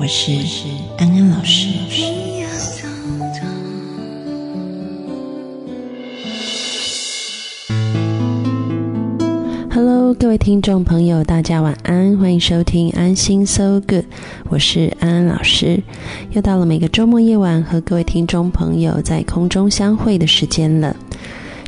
我是安安老师。Hello，各位听众朋友，大家晚安，欢迎收听安心 So Good，我是安安老师。又到了每个周末夜晚和各位听众朋友在空中相会的时间了。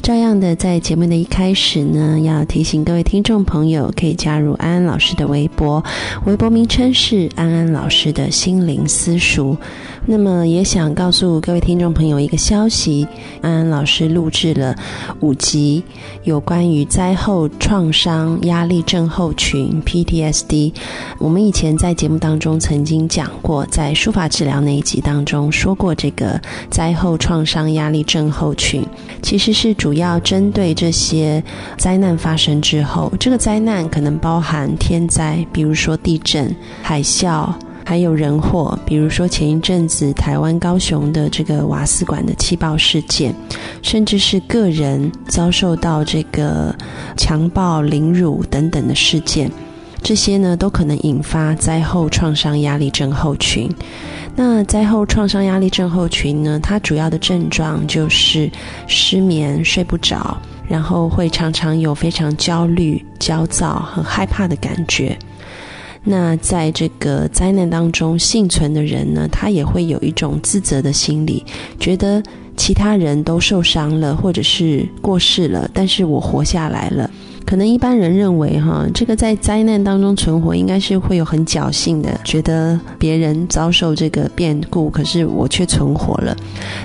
照样的，在节目的一开始呢，要提醒各位听众朋友，可以加入安安老师的微博，微博名称是安安老师的心灵私塾。那么，也想告诉各位听众朋友一个消息：安安老师录制了五集有关于灾后创伤压力症候群 （PTSD）。我们以前在节目当中曾经讲过，在书法治疗那一集当中说过，这个灾后创伤压力症候群其实是主主要针对这些灾难发生之后，这个灾难可能包含天灾，比如说地震、海啸。还有人祸，比如说前一阵子台湾高雄的这个瓦斯管的气爆事件，甚至是个人遭受到这个强暴、凌辱等等的事件，这些呢都可能引发灾后创伤压力症候群。那灾后创伤压力症候群呢，它主要的症状就是失眠、睡不着，然后会常常有非常焦虑、焦躁和害怕的感觉。那在这个灾难当中幸存的人呢，他也会有一种自责的心理，觉得其他人都受伤了，或者是过世了，但是我活下来了。可能一般人认为，哈，这个在灾难当中存活，应该是会有很侥幸的，觉得别人遭受这个变故，可是我却存活了。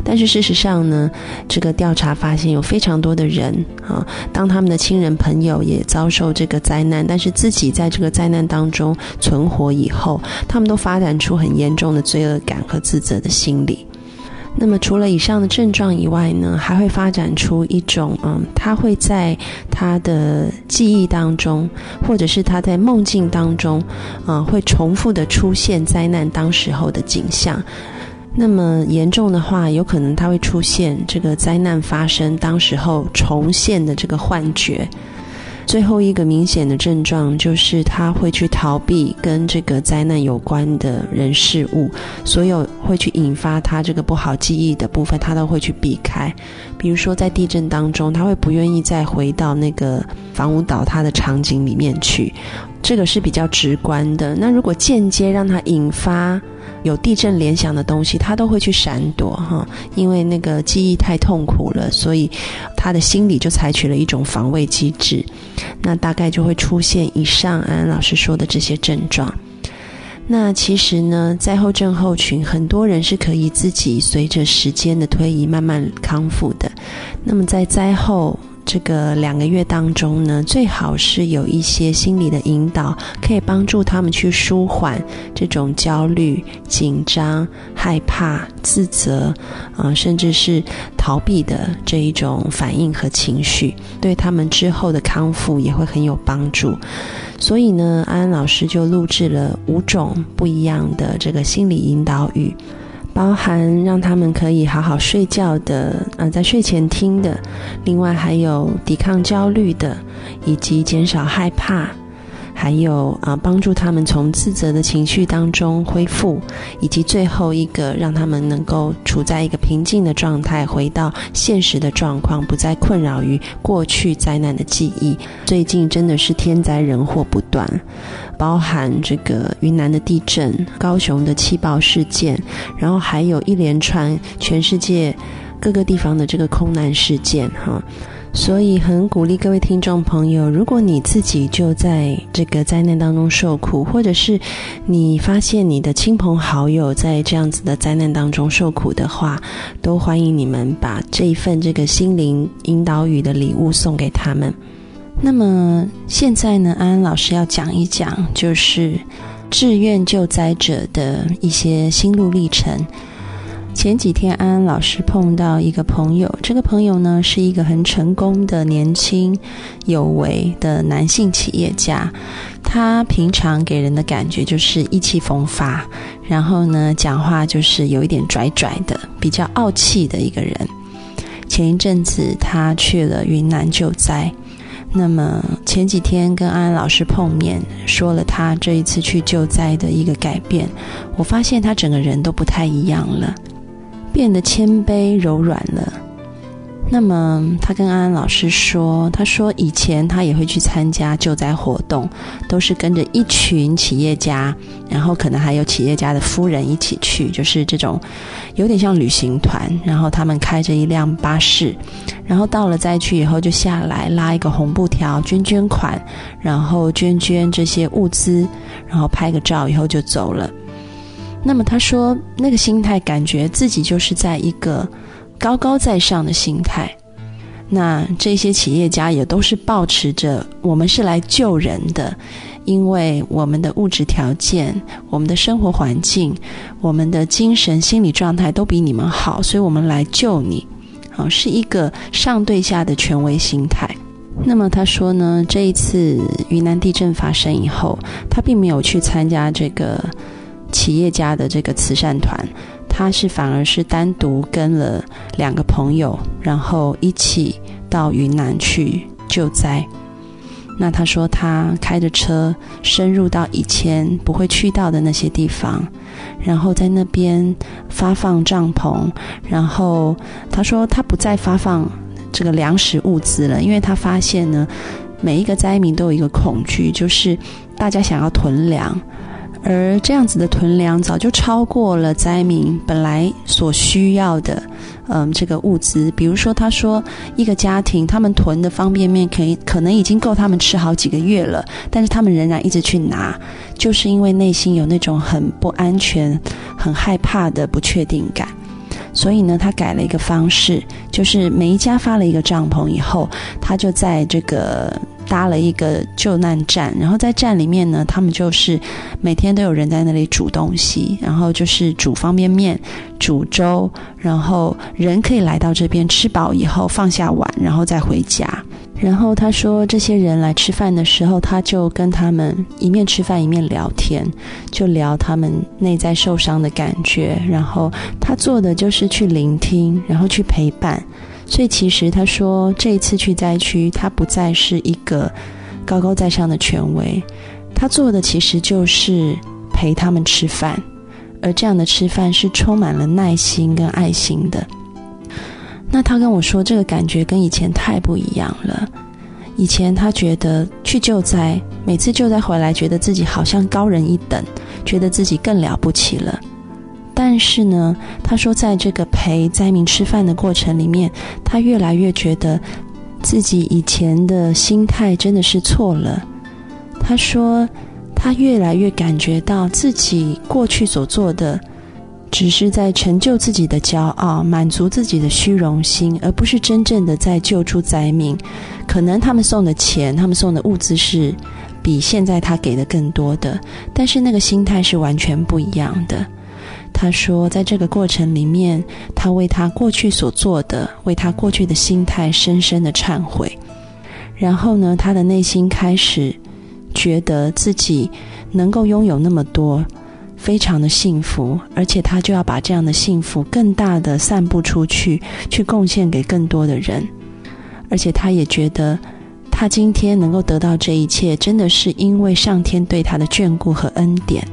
但是事实上呢，这个调查发现有非常多的人，啊，当他们的亲人朋友也遭受这个灾难，但是自己在这个灾难当中存活以后，他们都发展出很严重的罪恶感和自责的心理。那么，除了以上的症状以外呢，还会发展出一种，嗯，他会在他的记忆当中，或者是他在梦境当中，啊，会重复的出现灾难当时候的景象。那么严重的话，有可能他会出现这个灾难发生当时候重现的这个幻觉。最后一个明显的症状就是他会去逃避跟这个灾难有关的人事物，所有会去引发他这个不好记忆的部分，他都会去避开。比如说在地震当中，他会不愿意再回到那个房屋倒塌的场景里面去，这个是比较直观的。那如果间接让他引发有地震联想的东西，他都会去闪躲哈，因为那个记忆太痛苦了，所以他的心理就采取了一种防卫机制。那大概就会出现以上安安老师说的这些症状。那其实呢，灾后症候群很多人是可以自己随着时间的推移慢慢康复的。那么在灾后。这个两个月当中呢，最好是有一些心理的引导，可以帮助他们去舒缓这种焦虑、紧张、害怕、自责，啊，甚至是逃避的这一种反应和情绪，对他们之后的康复也会很有帮助。所以呢，安安老师就录制了五种不一样的这个心理引导语。包含让他们可以好好睡觉的，呃，在睡前听的；另外还有抵抗焦虑的，以及减少害怕。还有啊，帮助他们从自责的情绪当中恢复，以及最后一个让他们能够处在一个平静的状态，回到现实的状况，不再困扰于过去灾难的记忆。最近真的是天灾人祸不断，包含这个云南的地震、高雄的气爆事件，然后还有一连串全世界各个地方的这个空难事件，哈。所以很鼓励各位听众朋友，如果你自己就在这个灾难当中受苦，或者是你发现你的亲朋好友在这样子的灾难当中受苦的话，都欢迎你们把这一份这个心灵引导语的礼物送给他们。那么现在呢，安安老师要讲一讲，就是志愿救灾者的一些心路历程。前几天安安老师碰到一个朋友，这个朋友呢是一个很成功的年轻有为的男性企业家。他平常给人的感觉就是意气风发，然后呢讲话就是有一点拽拽的，比较傲气的一个人。前一阵子他去了云南救灾，那么前几天跟安安老师碰面，说了他这一次去救灾的一个改变，我发现他整个人都不太一样了。变得谦卑柔软了。那么，他跟安安老师说：“他说以前他也会去参加救灾活动，都是跟着一群企业家，然后可能还有企业家的夫人一起去，就是这种有点像旅行团。然后他们开着一辆巴士，然后到了灾区以后就下来拉一个红布条捐捐款，然后捐捐这些物资，然后拍个照以后就走了。”那么他说，那个心态感觉自己就是在一个高高在上的心态。那这些企业家也都是保持着我们是来救人的，因为我们的物质条件、我们的生活环境、我们的精神心理状态都比你们好，所以我们来救你。好，是一个上对下的权威心态。那么他说呢，这一次云南地震发生以后，他并没有去参加这个。企业家的这个慈善团，他是反而是单独跟了两个朋友，然后一起到云南去救灾。那他说他开着车深入到以前不会去到的那些地方，然后在那边发放帐篷，然后他说他不再发放这个粮食物资了，因为他发现呢，每一个灾民都有一个恐惧，就是大家想要囤粮。而这样子的囤粮早就超过了灾民本来所需要的，嗯，这个物资。比如说，他说一个家庭他们囤的方便面可以可能已经够他们吃好几个月了，但是他们仍然一直去拿，就是因为内心有那种很不安全、很害怕的不确定感。所以呢，他改了一个方式，就是每一家发了一个帐篷以后，他就在这个。搭了一个救难站，然后在站里面呢，他们就是每天都有人在那里煮东西，然后就是煮方便面、煮粥，然后人可以来到这边吃饱以后放下碗，然后再回家。然后他说，这些人来吃饭的时候，他就跟他们一面吃饭一面聊天，就聊他们内在受伤的感觉。然后他做的就是去聆听，然后去陪伴。所以其实他说，这一次去灾区，他不再是一个高高在上的权威，他做的其实就是陪他们吃饭，而这样的吃饭是充满了耐心跟爱心的。那他跟我说，这个感觉跟以前太不一样了。以前他觉得去救灾，每次救灾回来，觉得自己好像高人一等，觉得自己更了不起了。但是呢，他说，在这个陪灾民吃饭的过程里面，他越来越觉得自己以前的心态真的是错了。他说，他越来越感觉到自己过去所做的，只是在成就自己的骄傲，满足自己的虚荣心，而不是真正的在救助灾民。可能他们送的钱，他们送的物资是比现在他给的更多的，但是那个心态是完全不一样的。他说，在这个过程里面，他为他过去所做的，为他过去的心态深深的忏悔。然后呢，他的内心开始觉得自己能够拥有那么多，非常的幸福，而且他就要把这样的幸福更大的散布出去，去贡献给更多的人。而且他也觉得，他今天能够得到这一切，真的是因为上天对他的眷顾和恩典。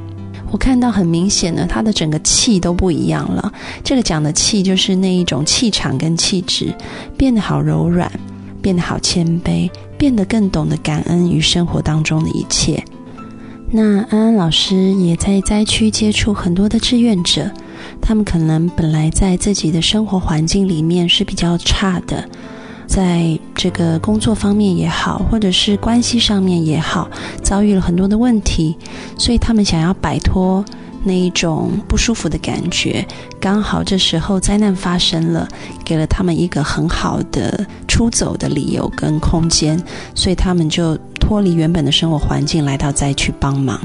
我看到很明显的，他的整个气都不一样了。这个讲的气，就是那一种气场跟气质，变得好柔软，变得好谦卑，变得更懂得感恩于生活当中的一切。那安安老师也在灾区接触很多的志愿者，他们可能本来在自己的生活环境里面是比较差的。在这个工作方面也好，或者是关系上面也好，遭遇了很多的问题，所以他们想要摆脱那一种不舒服的感觉。刚好这时候灾难发生了，给了他们一个很好的出走的理由跟空间，所以他们就脱离原本的生活环境，来到灾区帮忙。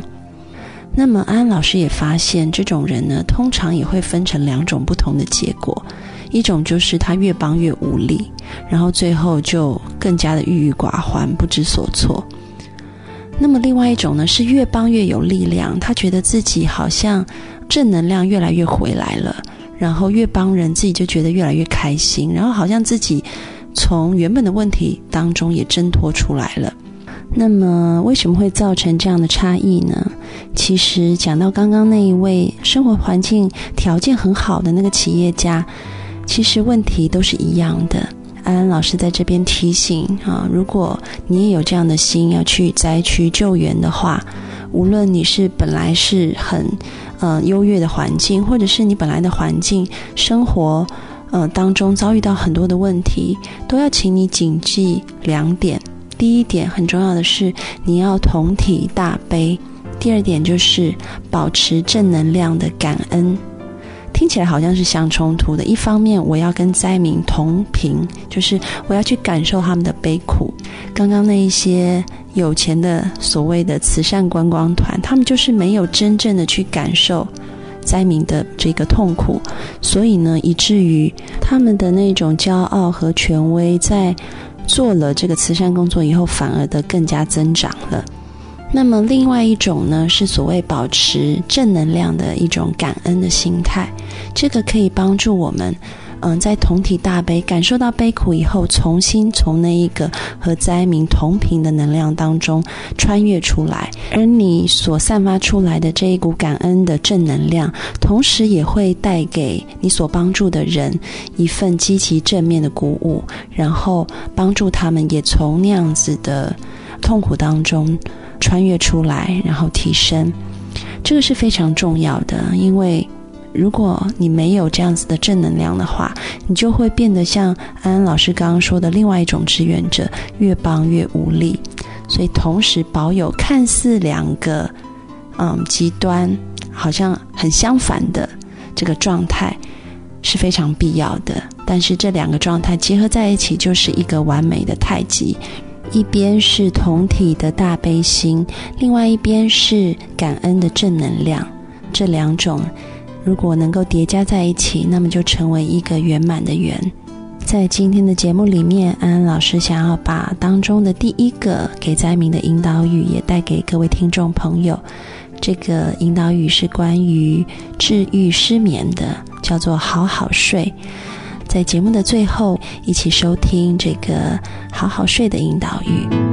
那么安老师也发现，这种人呢，通常也会分成两种不同的结果。一种就是他越帮越无力，然后最后就更加的郁郁寡欢、不知所措。那么另外一种呢，是越帮越有力量，他觉得自己好像正能量越来越回来了，然后越帮人自己就觉得越来越开心，然后好像自己从原本的问题当中也挣脱出来了。那么为什么会造成这样的差异呢？其实讲到刚刚那一位生活环境条件很好的那个企业家。其实问题都是一样的。安安老师在这边提醒啊，如果你也有这样的心要去灾区救援的话，无论你是本来是很呃优越的环境，或者是你本来的环境生活呃当中遭遇到很多的问题，都要请你谨记两点。第一点很重要的是你要同体大悲；第二点就是保持正能量的感恩。听起来好像是相冲突的。一方面，我要跟灾民同频，就是我要去感受他们的悲苦。刚刚那一些有钱的所谓的慈善观光团，他们就是没有真正的去感受灾民的这个痛苦，所以呢，以至于他们的那种骄傲和权威，在做了这个慈善工作以后，反而的更加增长了。那么，另外一种呢，是所谓保持正能量的一种感恩的心态，这个可以帮助我们，嗯，在同体大悲感受到悲苦以后，重新从那一个和灾民同频的能量当中穿越出来。而你所散发出来的这一股感恩的正能量，同时也会带给你所帮助的人一份积极正面的鼓舞，然后帮助他们也从那样子的痛苦当中。穿越出来，然后提升，这个是非常重要的。因为如果你没有这样子的正能量的话，你就会变得像安安老师刚刚说的另外一种志愿者，越帮越无力。所以，同时保有看似两个嗯极端，好像很相反的这个状态是非常必要的。但是，这两个状态结合在一起，就是一个完美的太极。一边是同体的大悲心，另外一边是感恩的正能量。这两种如果能够叠加在一起，那么就成为一个圆满的圆。在今天的节目里面，安安老师想要把当中的第一个给灾民的引导语也带给各位听众朋友。这个引导语是关于治愈失眠的，叫做“好好睡”。在节目的最后，一起收听这个好好睡的引导语。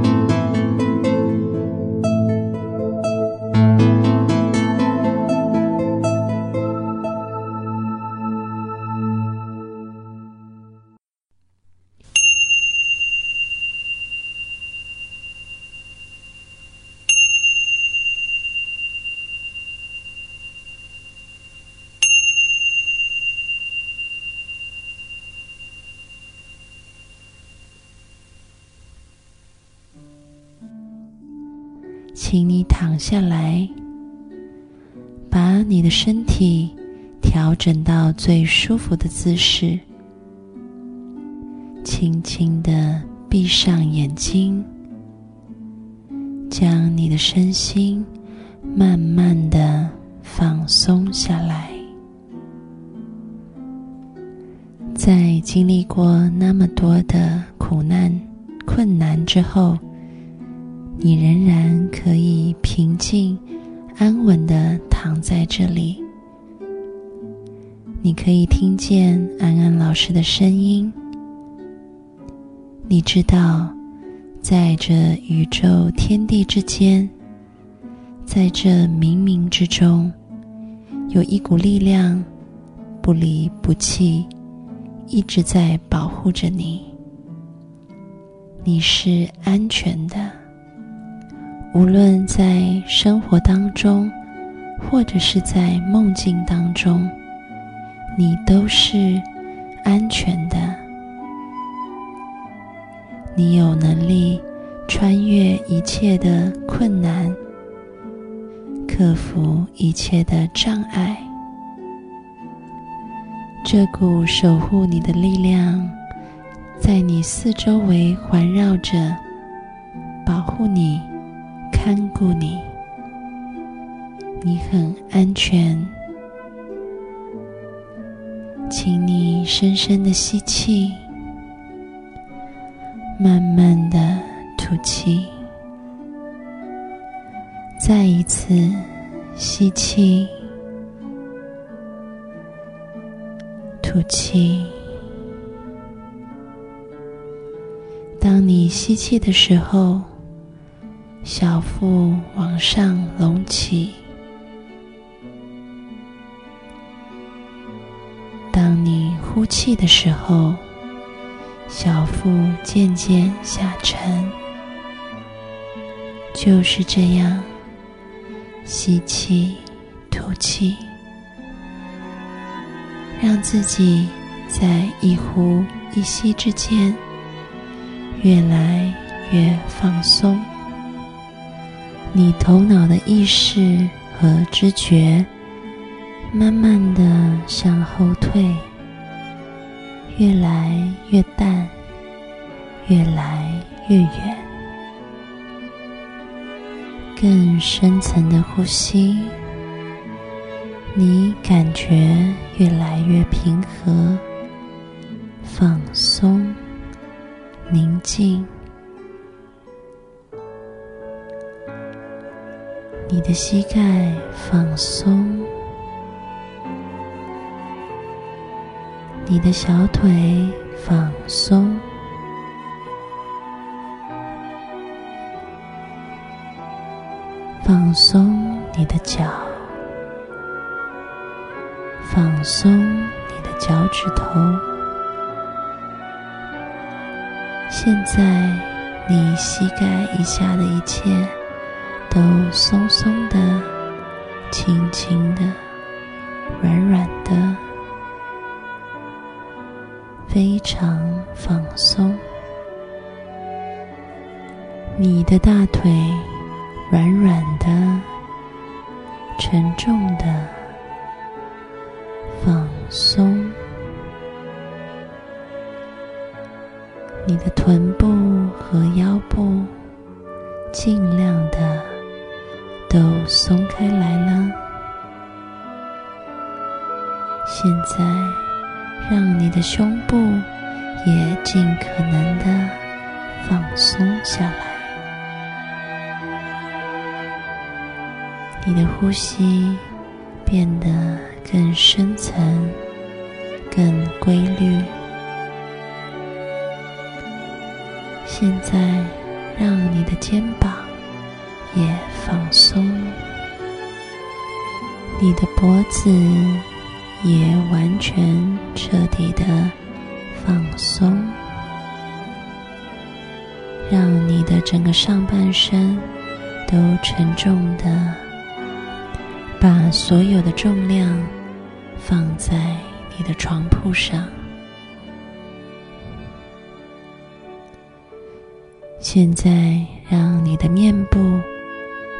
到最舒服的姿势，轻轻的闭上眼睛，将你的身心慢慢的放松下来。在经历过那么多的苦难、困难之后。你仍然可以平静、安稳的躺在这里。你可以听见安安老师的声音。你知道，在这宇宙天地之间，在这冥冥之中，有一股力量不离不弃，一直在保护着你。你是安全的。无论在生活当中，或者是在梦境当中，你都是安全的。你有能力穿越一切的困难，克服一切的障碍。这股守护你的力量，在你四周围环绕着，保护你。看顾你，你很安全。请你深深的吸气，慢慢的吐气。再一次吸气，吐气。当你吸气的时候，小腹往上隆起；气的时候，小腹渐渐下沉。就是这样，吸气，吐气，让自己在一呼一吸之间。越来越放松，你头脑的意识和知觉慢慢的向后退，越来越淡，越来越远。更深层的呼吸，你感觉越来越平和，放松。宁静，你的膝盖放松，你的小腿放松，放松你的脚，放松你的脚趾头。现在，你膝盖以下的一切都松松的、轻轻的、软软的，非常放松。你的大腿软软的、沉重的放松。你的臀部和腰部尽量的都松开来了。现在，让你的胸部也尽可能的放松下来。你的呼吸变得更深层、更规律。现在，让你的肩膀也放松，你的脖子也完全彻底的放松，让你的整个上半身都沉重的把所有的重量放在你的床铺上。现在，让你的面部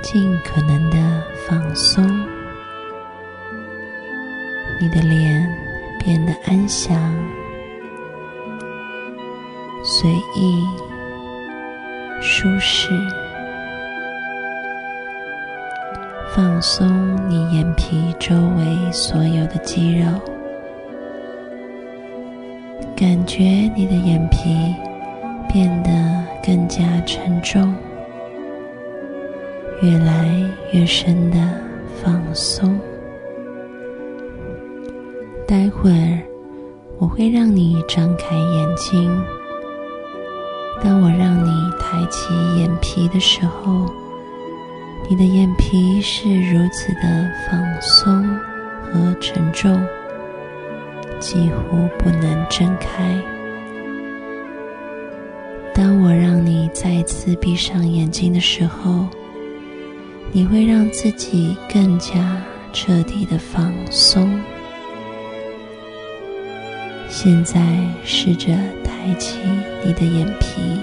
尽可能的放松，你的脸变得安详、随意、舒适，放松你眼皮周围所有的肌肉，感觉你的眼皮变得。更加沉重，越来越深的放松。待会儿我会让你张开眼睛。当我让你抬起眼皮的时候，你的眼皮是如此的放松和沉重，几乎不能睁开。当我让你再次闭上眼睛的时候，你会让自己更加彻底的放松。现在试着抬起你的眼皮，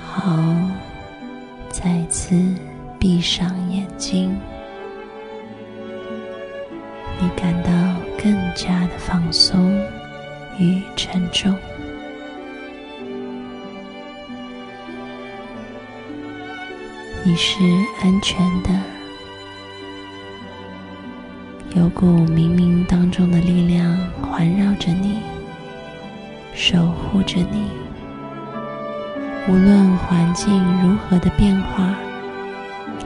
好，再次闭上眼睛，你感到更加的放松。与沉重，你是安全的，有股冥冥当中的力量环绕着你，守护着你。无论环境如何的变化，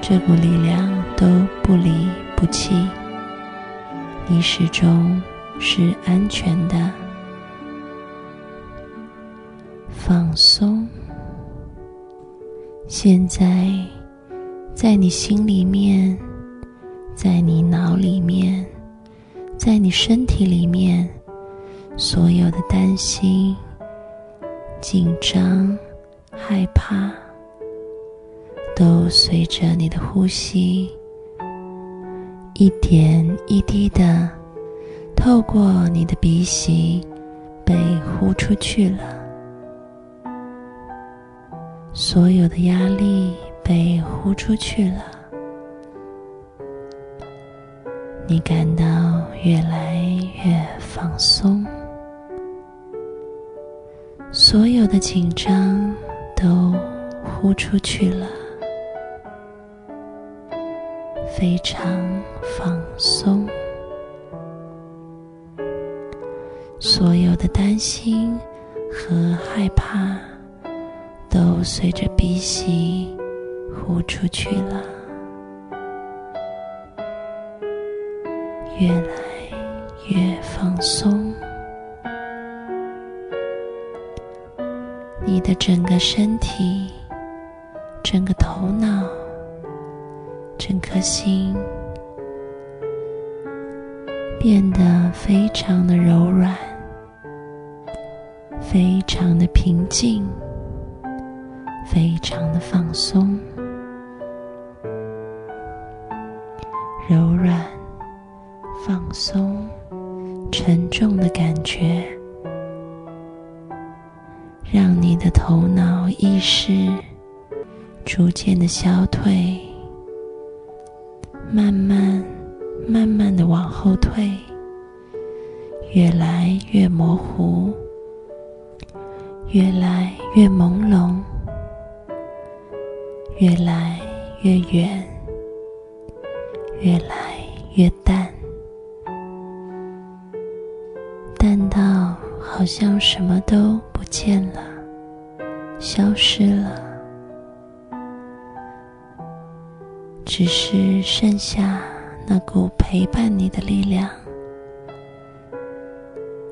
这股力量都不离不弃。你始终是安全的，放松。现在，在你心里面，在你脑里面，身体里面，所有的担心、紧张、害怕，都随着你的呼吸，一点一滴的透过你的鼻息被呼出去了。所有的压力被呼出去了，你感到越来越放松，所有的紧张都呼出去了，非常放松，所有的担心和害怕。都随着鼻息呼出去了，越来越放松。你的整个身体、整个头脑、整颗心变得非常的柔软，非常的平静。非常的放松、沉重的感觉，让你的头脑意识逐渐的消退，慢慢、慢慢的往后退，越来越模糊，越来越朦胧。越来越远，越来越淡，好像什么都不见了，消失了，只是剩下那股陪伴你的力量，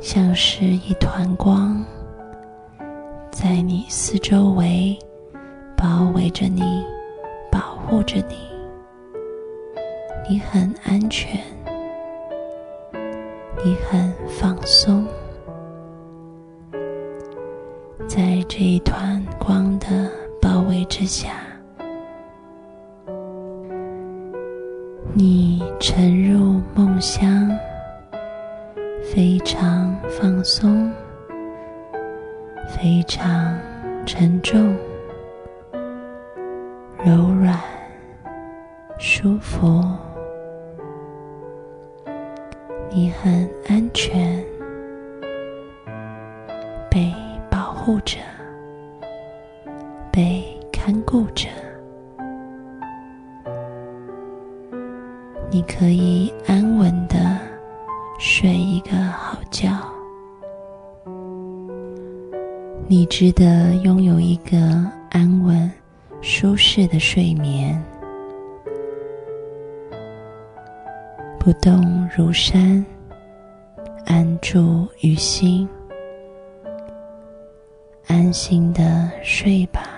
像是一团光，在你四周围。包围着你，保护着你，你很安全，你很放松，这一团光的包围之下，你沉入梦乡，非常放松，非常沉重。柔软、舒服，你很安全，被保护着，可以安稳的睡一个好觉，你值得拥有一个安稳。舒适的睡眠，不动如山，安住于心，安心的睡吧。